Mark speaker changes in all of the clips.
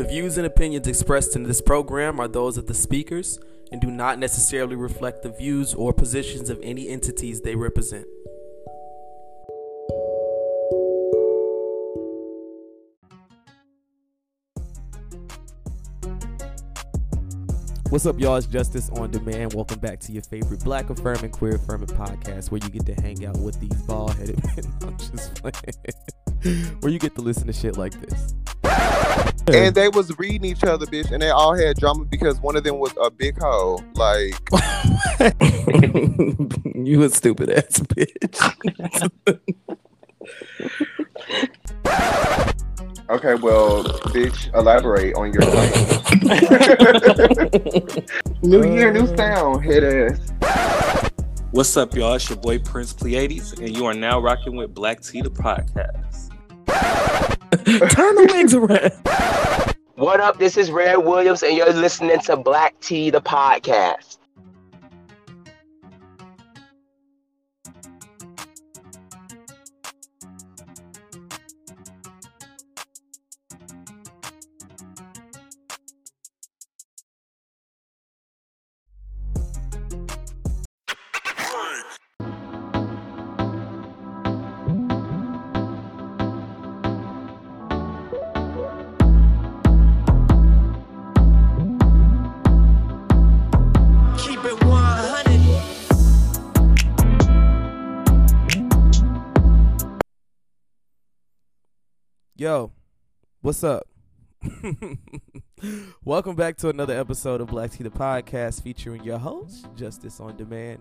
Speaker 1: The views and opinions expressed in this program are those of the speakers and do not necessarily reflect the views or positions of any entities they represent. What's up, y'all? It's Justice on Demand. Welcome back to your favorite Black affirming, queer affirming podcast, where you get to hang out with these bald headed men. I'm just playing. where you get to listen to shit like this.
Speaker 2: And they was reading each other, bitch, and they all had drama because one of them was a big hoe. Like,
Speaker 1: you a stupid ass bitch.
Speaker 2: okay, well, bitch, elaborate on your claim. new year, new sound, head ass.
Speaker 3: What's up, y'all? It's your boy Prince Pleiades, and you are now rocking with Black Tea the podcast.
Speaker 1: Turn the wigs around.
Speaker 4: What up? This is Red Williams, and you're listening to Black Tea, the podcast.
Speaker 1: Yo, what's up? Welcome back to another episode of Black Tea the Podcast featuring your host, Justice on Demand.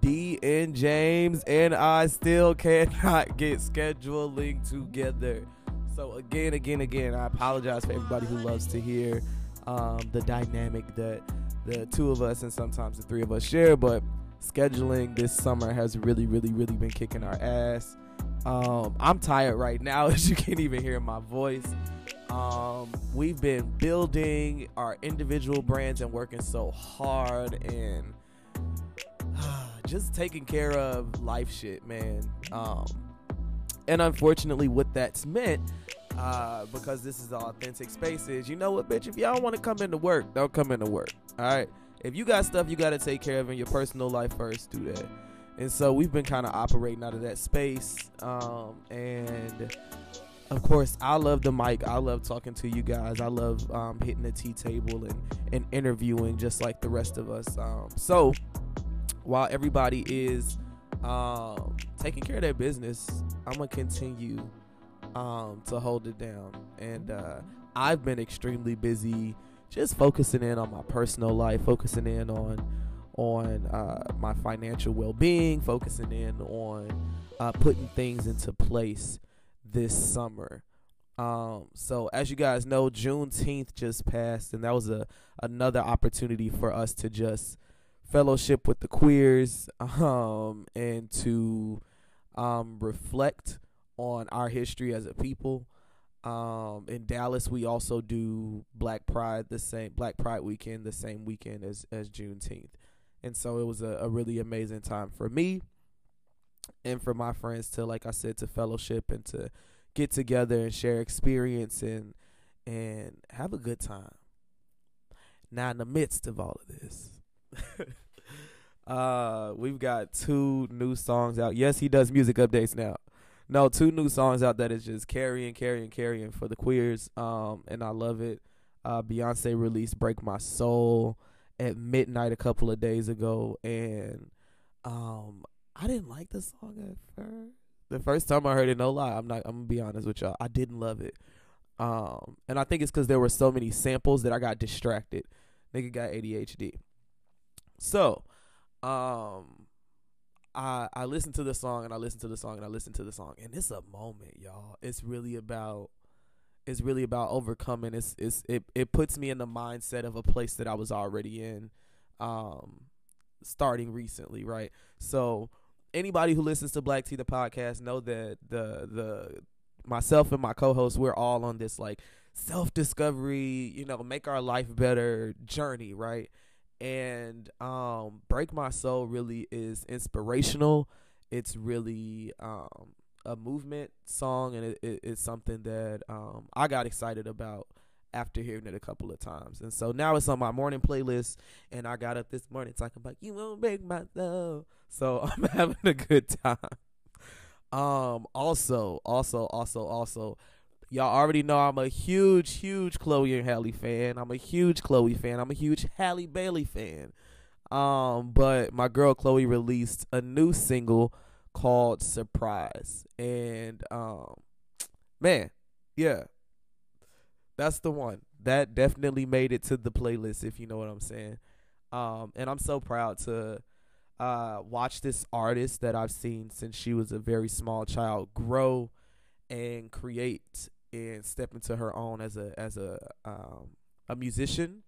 Speaker 1: D and James and I still cannot get scheduling together. So again, again, again, I apologize for everybody who loves to hear um, the dynamic that the two of us and sometimes the three of us share, but scheduling this summer has really, really, really been kicking our ass. Um, I'm tired right now, as you can't even hear my voice. Um, we've been building our individual brands and working so hard and just taking care of life shit, man. Um, and unfortunately, what that's meant, uh, because this is the authentic space, is you know what, bitch? If y'all want to come into work, don't come into work. All right. If you got stuff you got to take care of in your personal life first, do that. And so we've been kind of operating out of that space. Um, and of course, I love the mic. I love talking to you guys. I love um, hitting the tea table and, and interviewing just like the rest of us. Um, so while everybody is um, taking care of their business, I'm going to continue um, to hold it down. And uh, I've been extremely busy just focusing in on my personal life, focusing in on on uh, my financial well-being, focusing in on uh, putting things into place this summer. Um, so as you guys know, Juneteenth just passed, and that was a another opportunity for us to just fellowship with the queers, um, and to um, reflect on our history as a people. Um, in Dallas, we also do Black Pride the same Black Pride weekend the same weekend as as Juneteenth, and so it was a, a really amazing time for me and for my friends to, like I said, to fellowship and to get together and share experience and and have a good time. Now, in the midst of all of this, uh, we've got two new songs out. Yes, he does music updates now. No, two new songs out that is just carrying, carrying, carrying for the queers. Um, and I love it. Uh, Beyonce released "Break My Soul" at midnight a couple of days ago, and um, I didn't like the song at first. The first time I heard it, no lie, I'm not. I'm gonna be honest with y'all. I didn't love it. Um, and I think it's because there were so many samples that I got distracted. Nigga got ADHD. So, um, I I listened to the song and I listened to the song and I listened to the song and it's a moment, y'all. It's really about it's really about overcoming. It's it's it it puts me in the mindset of a place that I was already in, um, starting recently, right? So anybody who listens to Black Tea the podcast know that the the myself and my co-host we're all on this like self discovery, you know, make our life better journey, right? And um Break My Soul really is inspirational. It's really um a movement song and it, it, it's something that um I got excited about after hearing it a couple of times. And so now it's on my morning playlist and I got up this morning talking about you won't break my Love," So I'm having a good time. Um also, also, also, also Y'all already know I'm a huge, huge Chloe and Halle fan. I'm a huge Chloe fan. I'm a huge Halle Bailey fan. Um, but my girl Chloe released a new single called Surprise. And um man, yeah. That's the one. That definitely made it to the playlist if you know what I'm saying. Um and I'm so proud to uh watch this artist that I've seen since she was a very small child grow and create and step into her own as a as a um, a musician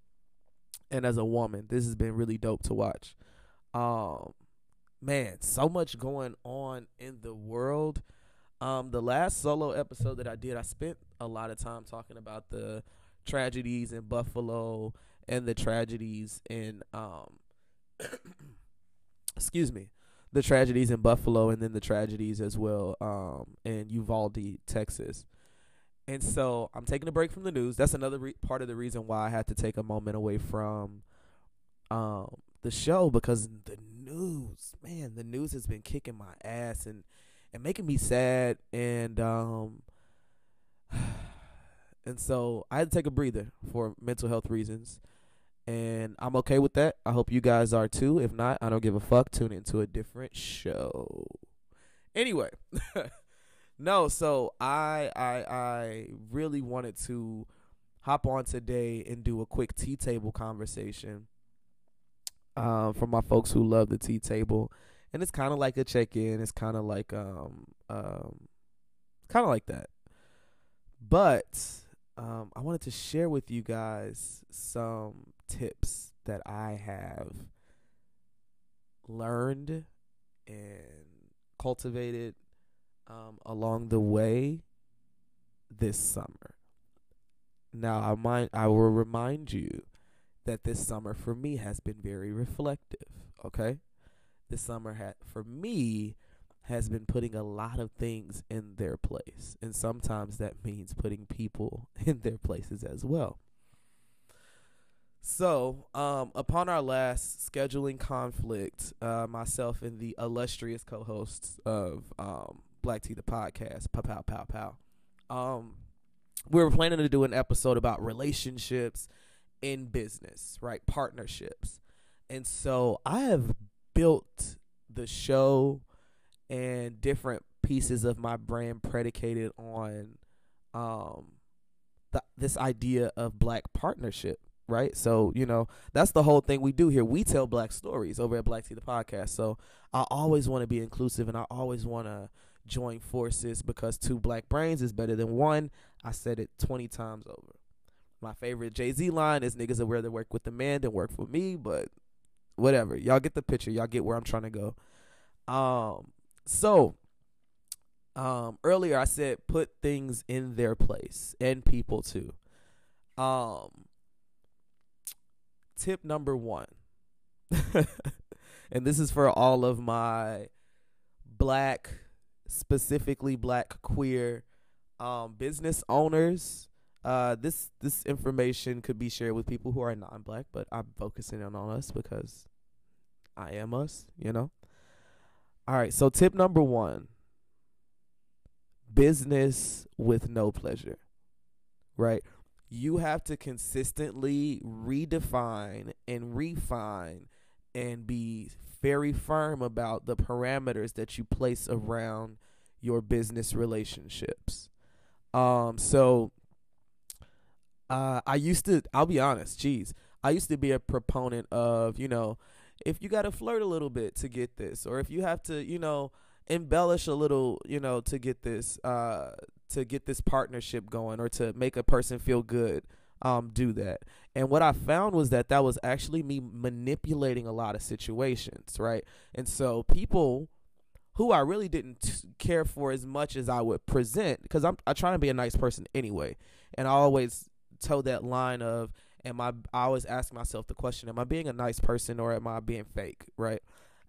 Speaker 1: and as a woman. This has been really dope to watch. Um, man, so much going on in the world. Um, the last solo episode that I did, I spent a lot of time talking about the tragedies in Buffalo and the tragedies in um excuse me the tragedies in Buffalo and then the tragedies as well um in Uvalde, Texas. And so I'm taking a break from the news. That's another re- part of the reason why I had to take a moment away from um, the show because the news, man, the news has been kicking my ass and and making me sad and um and so I had to take a breather for mental health reasons. And I'm okay with that. I hope you guys are too. If not, I don't give a fuck. Tune into a different show. Anyway, No, so I I I really wanted to hop on today and do a quick tea table conversation. Um, for my folks who love the tea table, and it's kind of like a check in. It's kind of like um um, kind of like that. But um, I wanted to share with you guys some tips that I have learned and cultivated um, along the way this summer. Now, I might I will remind you that this summer for me has been very reflective. Okay, this summer had for me has been putting a lot of things in their place, and sometimes that means putting people in their places as well. So, um, upon our last scheduling conflict, uh, myself and the illustrious co-hosts of um, Black Tea the podcast. Pow pow pow pow. Um, we were planning to do an episode about relationships in business, right? Partnerships. And so I have built the show and different pieces of my brand predicated on um the, this idea of black partnership right? So, you know, that's the whole thing we do here. We tell black stories over at Black Tea the podcast. So, I always want to be inclusive and I always want to join forces because two black brains is better than one. I said it 20 times over. My favorite Jay Z line is niggas that rather work with the man than work for me, but whatever. Y'all get the picture. Y'all get where I'm trying to go. Um, so um earlier I said put things in their place and people too. Um tip number 1. and this is for all of my black specifically black queer um, business owners. Uh, this this information could be shared with people who are non-black, but I'm focusing on us because I am us, you know. All right, so tip number one: business with no pleasure. Right, you have to consistently redefine and refine and be very firm about the parameters that you place around your business relationships. Um, so uh, I used to, I'll be honest, geez, I used to be a proponent of, you know, if you got to flirt a little bit to get this, or if you have to, you know, embellish a little, you know, to get this, uh, to get this partnership going, or to make a person feel good um, do that. And what I found was that that was actually me manipulating a lot of situations, right? And so people who I really didn't care for as much as I would present, because I'm I try to be a nice person anyway, and I always toe that line of, am I? I always ask myself the question, am I being a nice person or am I being fake, right?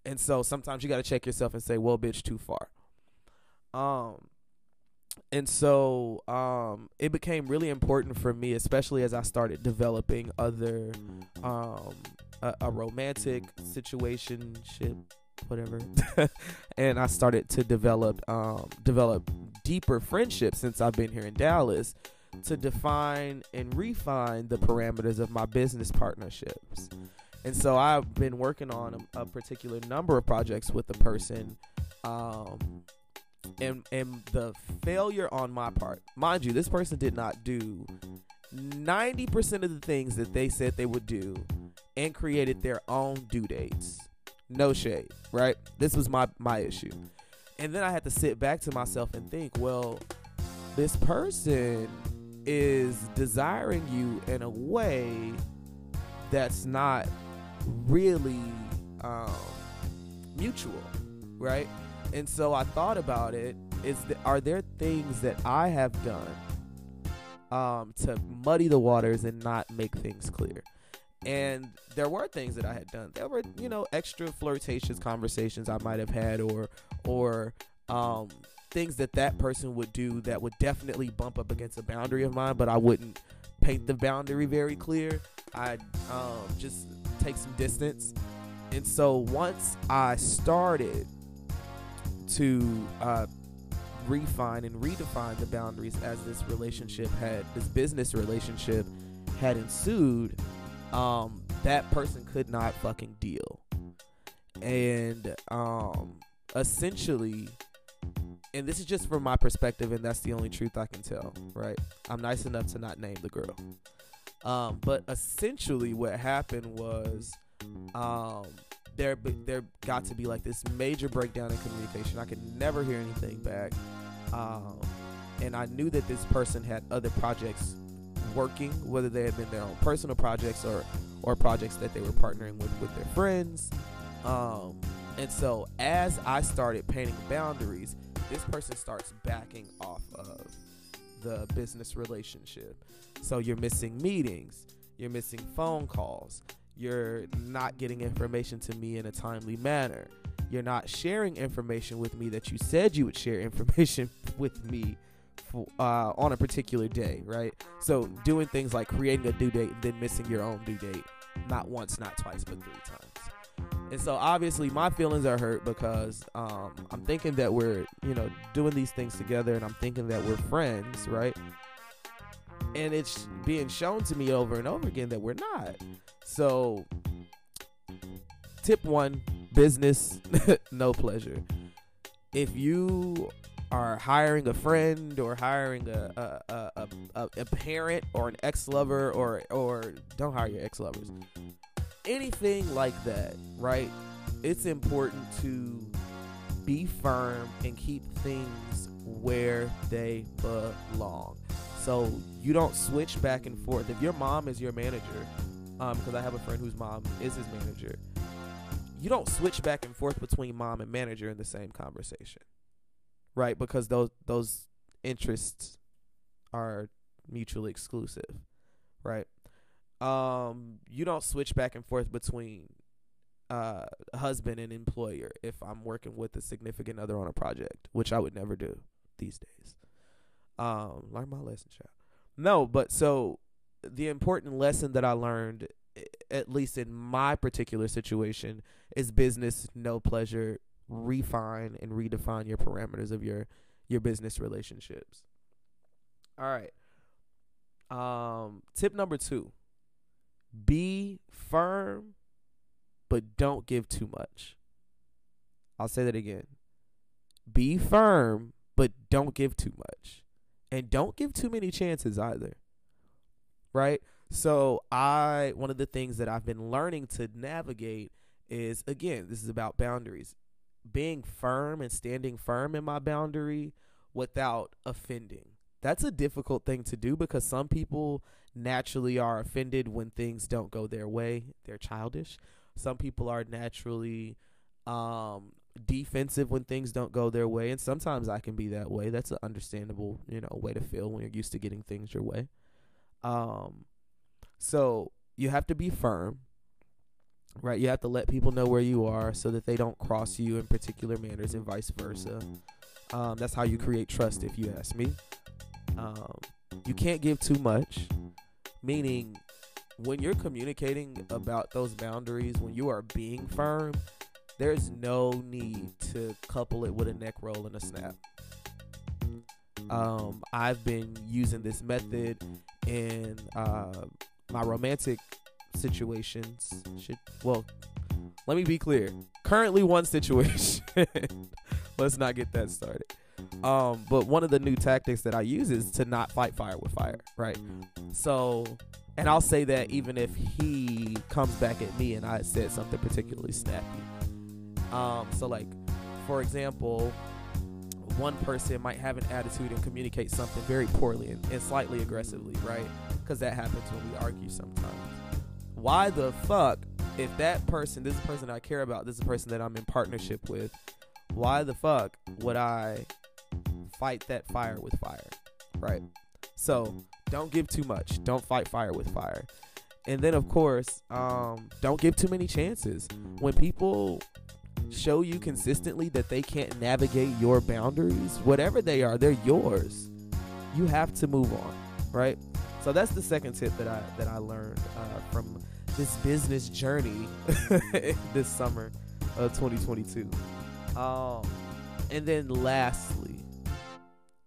Speaker 1: And so sometimes you got to check yourself and say, well, bitch, too far. Um, and so um, it became really important for me, especially as I started developing other um, a, a romantic situation, ship, whatever, and I started to develop um, develop deeper friendships since I've been here in Dallas to define and refine the parameters of my business partnerships. And so I've been working on a, a particular number of projects with the person. Um, and and the failure on my part, mind you, this person did not do 90% of the things that they said they would do and created their own due dates. No shade, right? This was my my issue. And then I had to sit back to myself and think, well, this person is desiring you in a way that's not really um, mutual, right? And so I thought about it. Is that, are there things that I have done um, to muddy the waters and not make things clear? And there were things that I had done. There were, you know, extra flirtatious conversations I might have had, or, or um, things that that person would do that would definitely bump up against a boundary of mine, but I wouldn't paint the boundary very clear. I'd um, just take some distance. And so once I started to uh, refine and redefine the boundaries as this relationship had, this business relationship had ensued, um, that person could not fucking deal. And um, essentially, and this is just from my perspective, and that's the only truth I can tell, right? I'm nice enough to not name the girl. Um, but essentially, what happened was um, there there got to be like this major breakdown in communication. I could never hear anything back, um, and I knew that this person had other projects working, whether they had been their own personal projects or or projects that they were partnering with with their friends. Um, and so as I started painting boundaries, this person starts backing off of the business relationship. So you're missing meetings, you're missing phone calls, you're not getting information to me in a timely manner. You're not sharing information with me that you said you would share information with me uh, on a particular day, right? So doing things like creating a due date and then missing your own due date, not once, not twice, but three times. And so obviously my feelings are hurt because um, I'm thinking that we're, you know, doing these things together and I'm thinking that we're friends, right? And it's being shown to me over and over again that we're not. So tip one, business, no pleasure. If you are hiring a friend or hiring a a, a, a, a parent or an ex lover or or don't hire your ex lovers anything like that, right? It's important to be firm and keep things where they belong. So you don't switch back and forth. If your mom is your manager, um, because I have a friend whose mom is his manager, you don't switch back and forth between mom and manager in the same conversation, right? Because those those interests are mutually exclusive, right? Um, you don't switch back and forth between uh, husband and employer if I'm working with a significant other on a project, which I would never do these days. Um, learn my lesson, child. No, but so the important lesson that I learned, at least in my particular situation, is business no pleasure. Refine and redefine your parameters of your your business relationships. All right. Um, tip number two be firm, but don't give too much. I'll say that again. Be firm, but don't give too much. And don't give too many chances either. Right? So, I one of the things that I've been learning to navigate is again, this is about boundaries. Being firm and standing firm in my boundary without offending. That's a difficult thing to do because some people naturally are offended when things don't go their way. They're childish. Some people are naturally um, defensive when things don't go their way, and sometimes I can be that way. That's an understandable, you know, way to feel when you're used to getting things your way. Um, so you have to be firm, right? You have to let people know where you are so that they don't cross you in particular manners, and vice versa. Um, that's how you create trust, if you ask me. Um, you can't give too much, meaning when you're communicating about those boundaries, when you are being firm, there's no need to couple it with a neck roll and a snap. Um, I've been using this method in uh, my romantic situations. Should well, let me be clear. Currently, one situation. Let's not get that started. Um, but one of the new tactics that I use is to not fight fire with fire, right? So, and I'll say that even if he comes back at me and I said something particularly snappy. Um, so like, for example, one person might have an attitude and communicate something very poorly and, and slightly aggressively, right? Because that happens when we argue sometimes. Why the fuck, if that person, this person I care about, this is the person that I'm in partnership with, why the fuck would I fight that fire with fire, right? So don't give too much. Don't fight fire with fire. And then, of course, um, don't give too many chances. When people show you consistently that they can't navigate your boundaries, whatever they are, they're yours. You have to move on, right? So that's the second tip that I that I learned uh, from this business journey this summer of 2022. Um, and then lastly,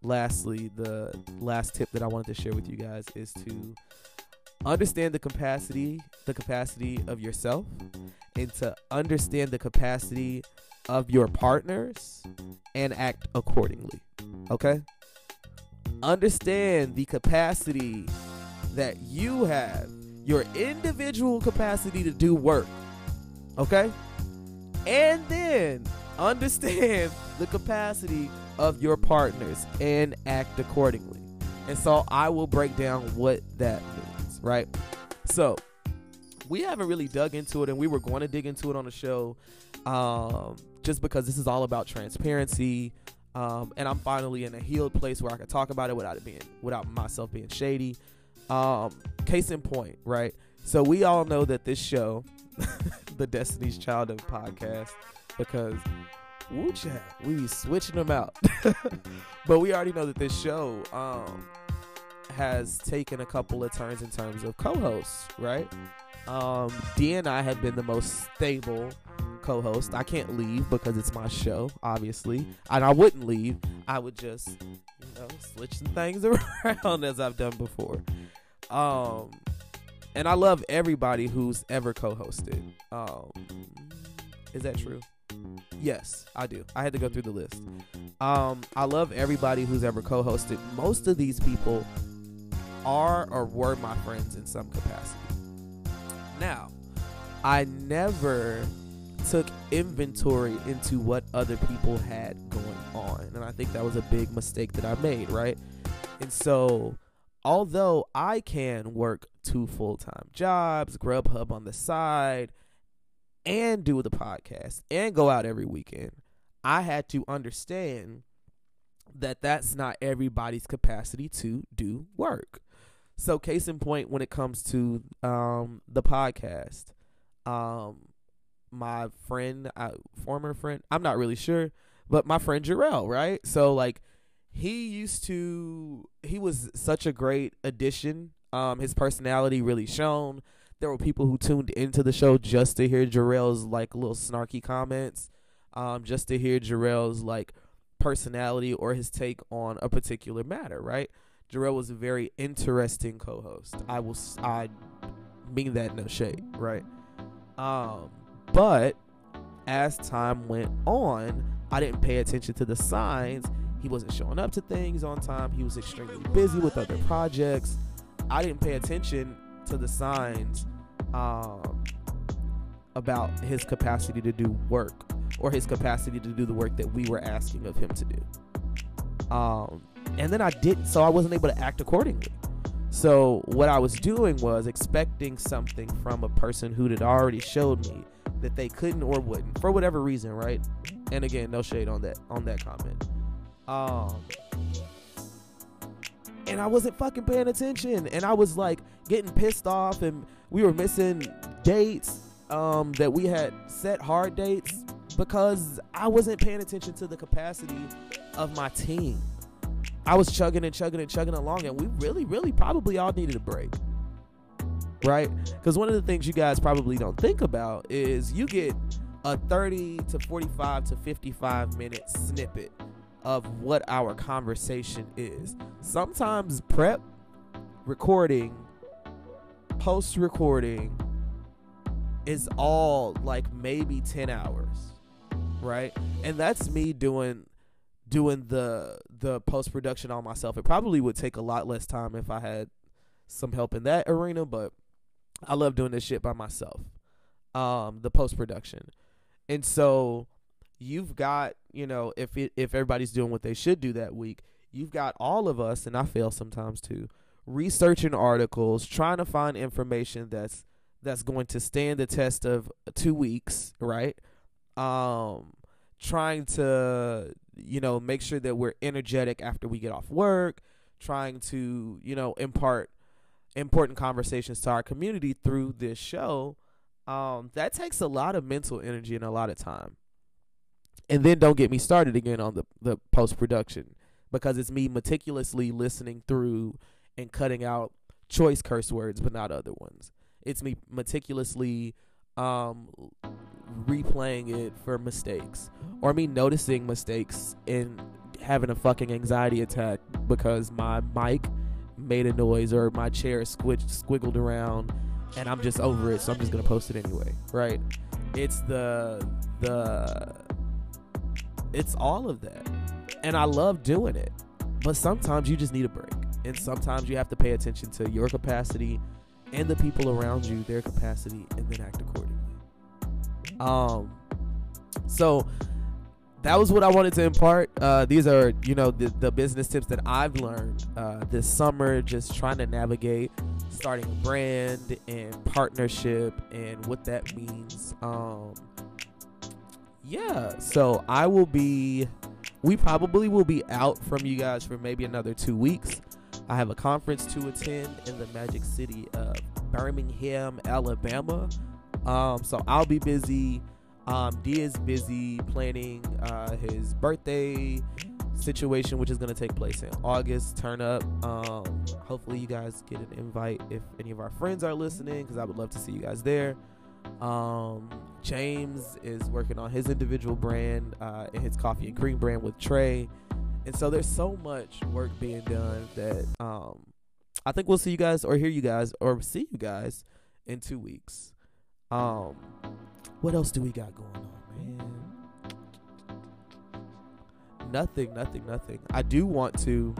Speaker 1: lastly, the last tip that I wanted to share with you guys is to understand the capacity, the capacity of yourself, and to understand the capacity of your partners and act accordingly. Okay? Understand the capacity that you have, your individual capacity to do work. Okay? And then understand the capacity of your partners and act accordingly. And so I will break down what that means, right? So we haven't really dug into it, and we were going to dig into it on the show um, just because this is all about transparency. Um, and I'm finally in a healed place where I can talk about it without it being without myself being shady. Um, case in point, right? So we all know that this show, the Destiny's Child of podcast, because woo child, we switching them out. but we already know that this show um, has taken a couple of turns in terms of co-hosts, right? Um, D and I have been the most stable co-host. I can't leave because it's my show, obviously, and I wouldn't leave. I would just, you know, switch some things around as I've done before. Um, and I love everybody who's ever co-hosted. Um, is that true? Yes, I do. I had to go through the list. Um, I love everybody who's ever co-hosted. Most of these people are or were my friends in some capacity. Now, I never took inventory into what other people had going on. And I think that was a big mistake that I made, right? And so, although I can work two full time jobs, Grubhub on the side, and do the podcast and go out every weekend, I had to understand that that's not everybody's capacity to do work. So, case in point, when it comes to um, the podcast, um, my friend, uh, former friend, I'm not really sure, but my friend Jarrell, right? So, like, he used to, he was such a great addition. Um, his personality really shone. There were people who tuned into the show just to hear Jarrell's like little snarky comments, um, just to hear Jarrell's like personality or his take on a particular matter, right? Jarrell was a very interesting co-host. I will I mean that no shade, right? Um, but as time went on, I didn't pay attention to the signs. He wasn't showing up to things on time. He was extremely busy with other projects. I didn't pay attention to the signs um, about his capacity to do work or his capacity to do the work that we were asking of him to do. Um, and then I didn't, so I wasn't able to act accordingly. So what I was doing was expecting something from a person who had already showed me that they couldn't or wouldn't for whatever reason, right? And again, no shade on that on that comment. Um and I wasn't fucking paying attention and I was like getting pissed off and we were missing dates um that we had set hard dates because I wasn't paying attention to the capacity of my team. I was chugging and chugging and chugging along, and we really, really probably all needed a break. Right? Because one of the things you guys probably don't think about is you get a 30 to 45 to 55 minute snippet of what our conversation is. Sometimes prep, recording, post recording is all like maybe 10 hours, right? And that's me doing doing the the post production on myself. It probably would take a lot less time if I had some help in that arena, but I love doing this shit by myself. Um the post production. And so you've got, you know, if it, if everybody's doing what they should do that week, you've got all of us and I fail sometimes too, researching articles, trying to find information that's that's going to stand the test of 2 weeks, right? Um trying to you know make sure that we're energetic after we get off work, trying to, you know, impart important conversations to our community through this show. Um that takes a lot of mental energy and a lot of time. And then don't get me started again on the, the post production because it's me meticulously listening through and cutting out choice curse words but not other ones. It's me meticulously um, replaying it for mistakes or me noticing mistakes and having a fucking anxiety attack because my mic made a noise or my chair squid- squiggled around and I'm just over it so I'm just going to post it anyway, right? It's the the it's all of that. And I love doing it. But sometimes you just need a break. And sometimes you have to pay attention to your capacity and the people around you, their capacity, and then act accordingly. Um so that was what I wanted to impart. Uh, these are, you know, the, the business tips that I've learned uh, this summer, just trying to navigate starting a brand and partnership and what that means. Um, yeah, so I will be, we probably will be out from you guys for maybe another two weeks. I have a conference to attend in the magic city of Birmingham, Alabama. Um, so I'll be busy. Um, D is busy planning uh, his birthday situation, which is going to take place in August. Turn up. Um, hopefully, you guys get an invite if any of our friends are listening, because I would love to see you guys there. Um, James is working on his individual brand uh, and his coffee and cream brand with Trey. And so there's so much work being done that um, I think we'll see you guys or hear you guys or see you guys in two weeks. Um, what else do we got going on, man? Nothing, nothing, nothing. I do want to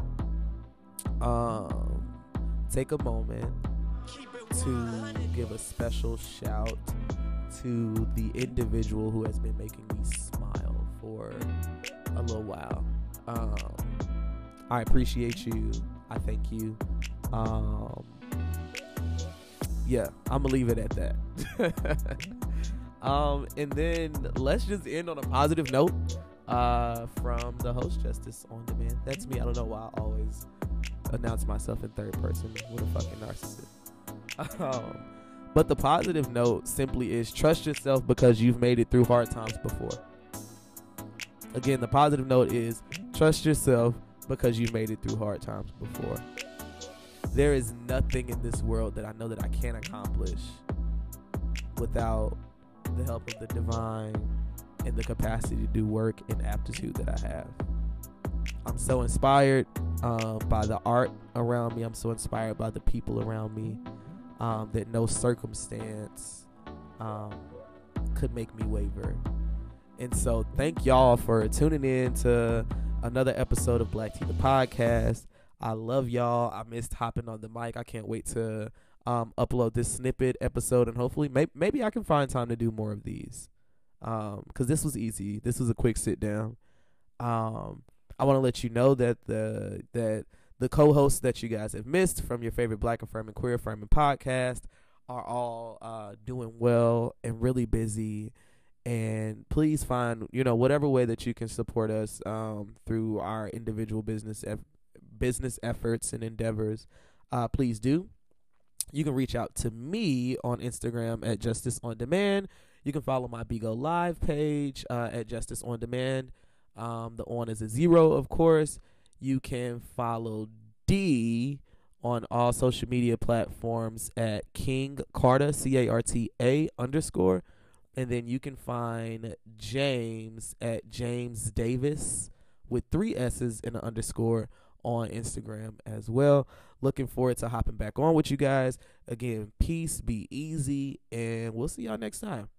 Speaker 1: um, take a moment to give a special shout to the individual who has been making me smile for a little while. Um, I appreciate you. I thank you. Um, yeah, I'm gonna leave it at that. um, and then let's just end on a positive note uh, from the host Justice on Demand. That's me. I don't know why I always announce myself in third person. What a fucking narcissist. Um, but the positive note simply is trust yourself because you've made it through hard times before. Again, the positive note is trust yourself because you've made it through hard times before. There is nothing in this world that I know that I can't accomplish without the help of the divine and the capacity to do work and aptitude that I have. I'm so inspired um, by the art around me. I'm so inspired by the people around me um, that no circumstance um, could make me waver. And so, thank y'all for tuning in to another episode of Black Tea the Podcast. I love y'all. I missed hopping on the mic. I can't wait to um, upload this snippet episode, and hopefully, may- maybe I can find time to do more of these. Um, because this was easy. This was a quick sit down. Um, I want to let you know that the that the co-hosts that you guys have missed from your favorite Black affirming, queer affirming podcast are all uh, doing well and really busy. And please find you know whatever way that you can support us um, through our individual business business efforts and endeavors. Uh, please do. You can reach out to me on Instagram at Justice on Demand. You can follow my Bigo Live page uh, at Justice on Demand. Um, the on is a zero, of course. You can follow D on all social media platforms at King Carta, C A R T A underscore. And then you can find James at James Davis with three S's and an underscore on Instagram as well. Looking forward to hopping back on with you guys. Again, peace, be easy, and we'll see y'all next time.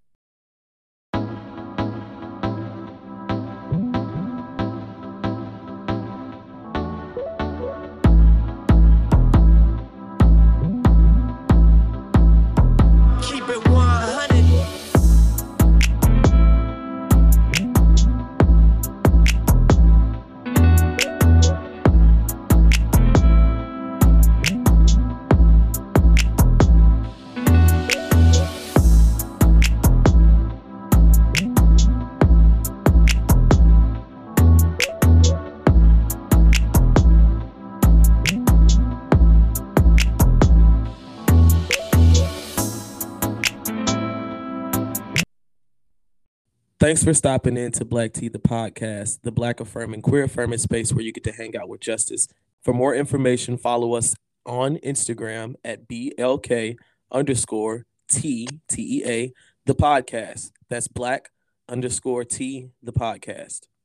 Speaker 1: Thanks for stopping in to Black Tea, the podcast, the Black affirming, queer affirming space where you get to hang out with justice. For more information, follow us on Instagram at BLK underscore T T E A, the podcast. That's Black underscore T, the podcast.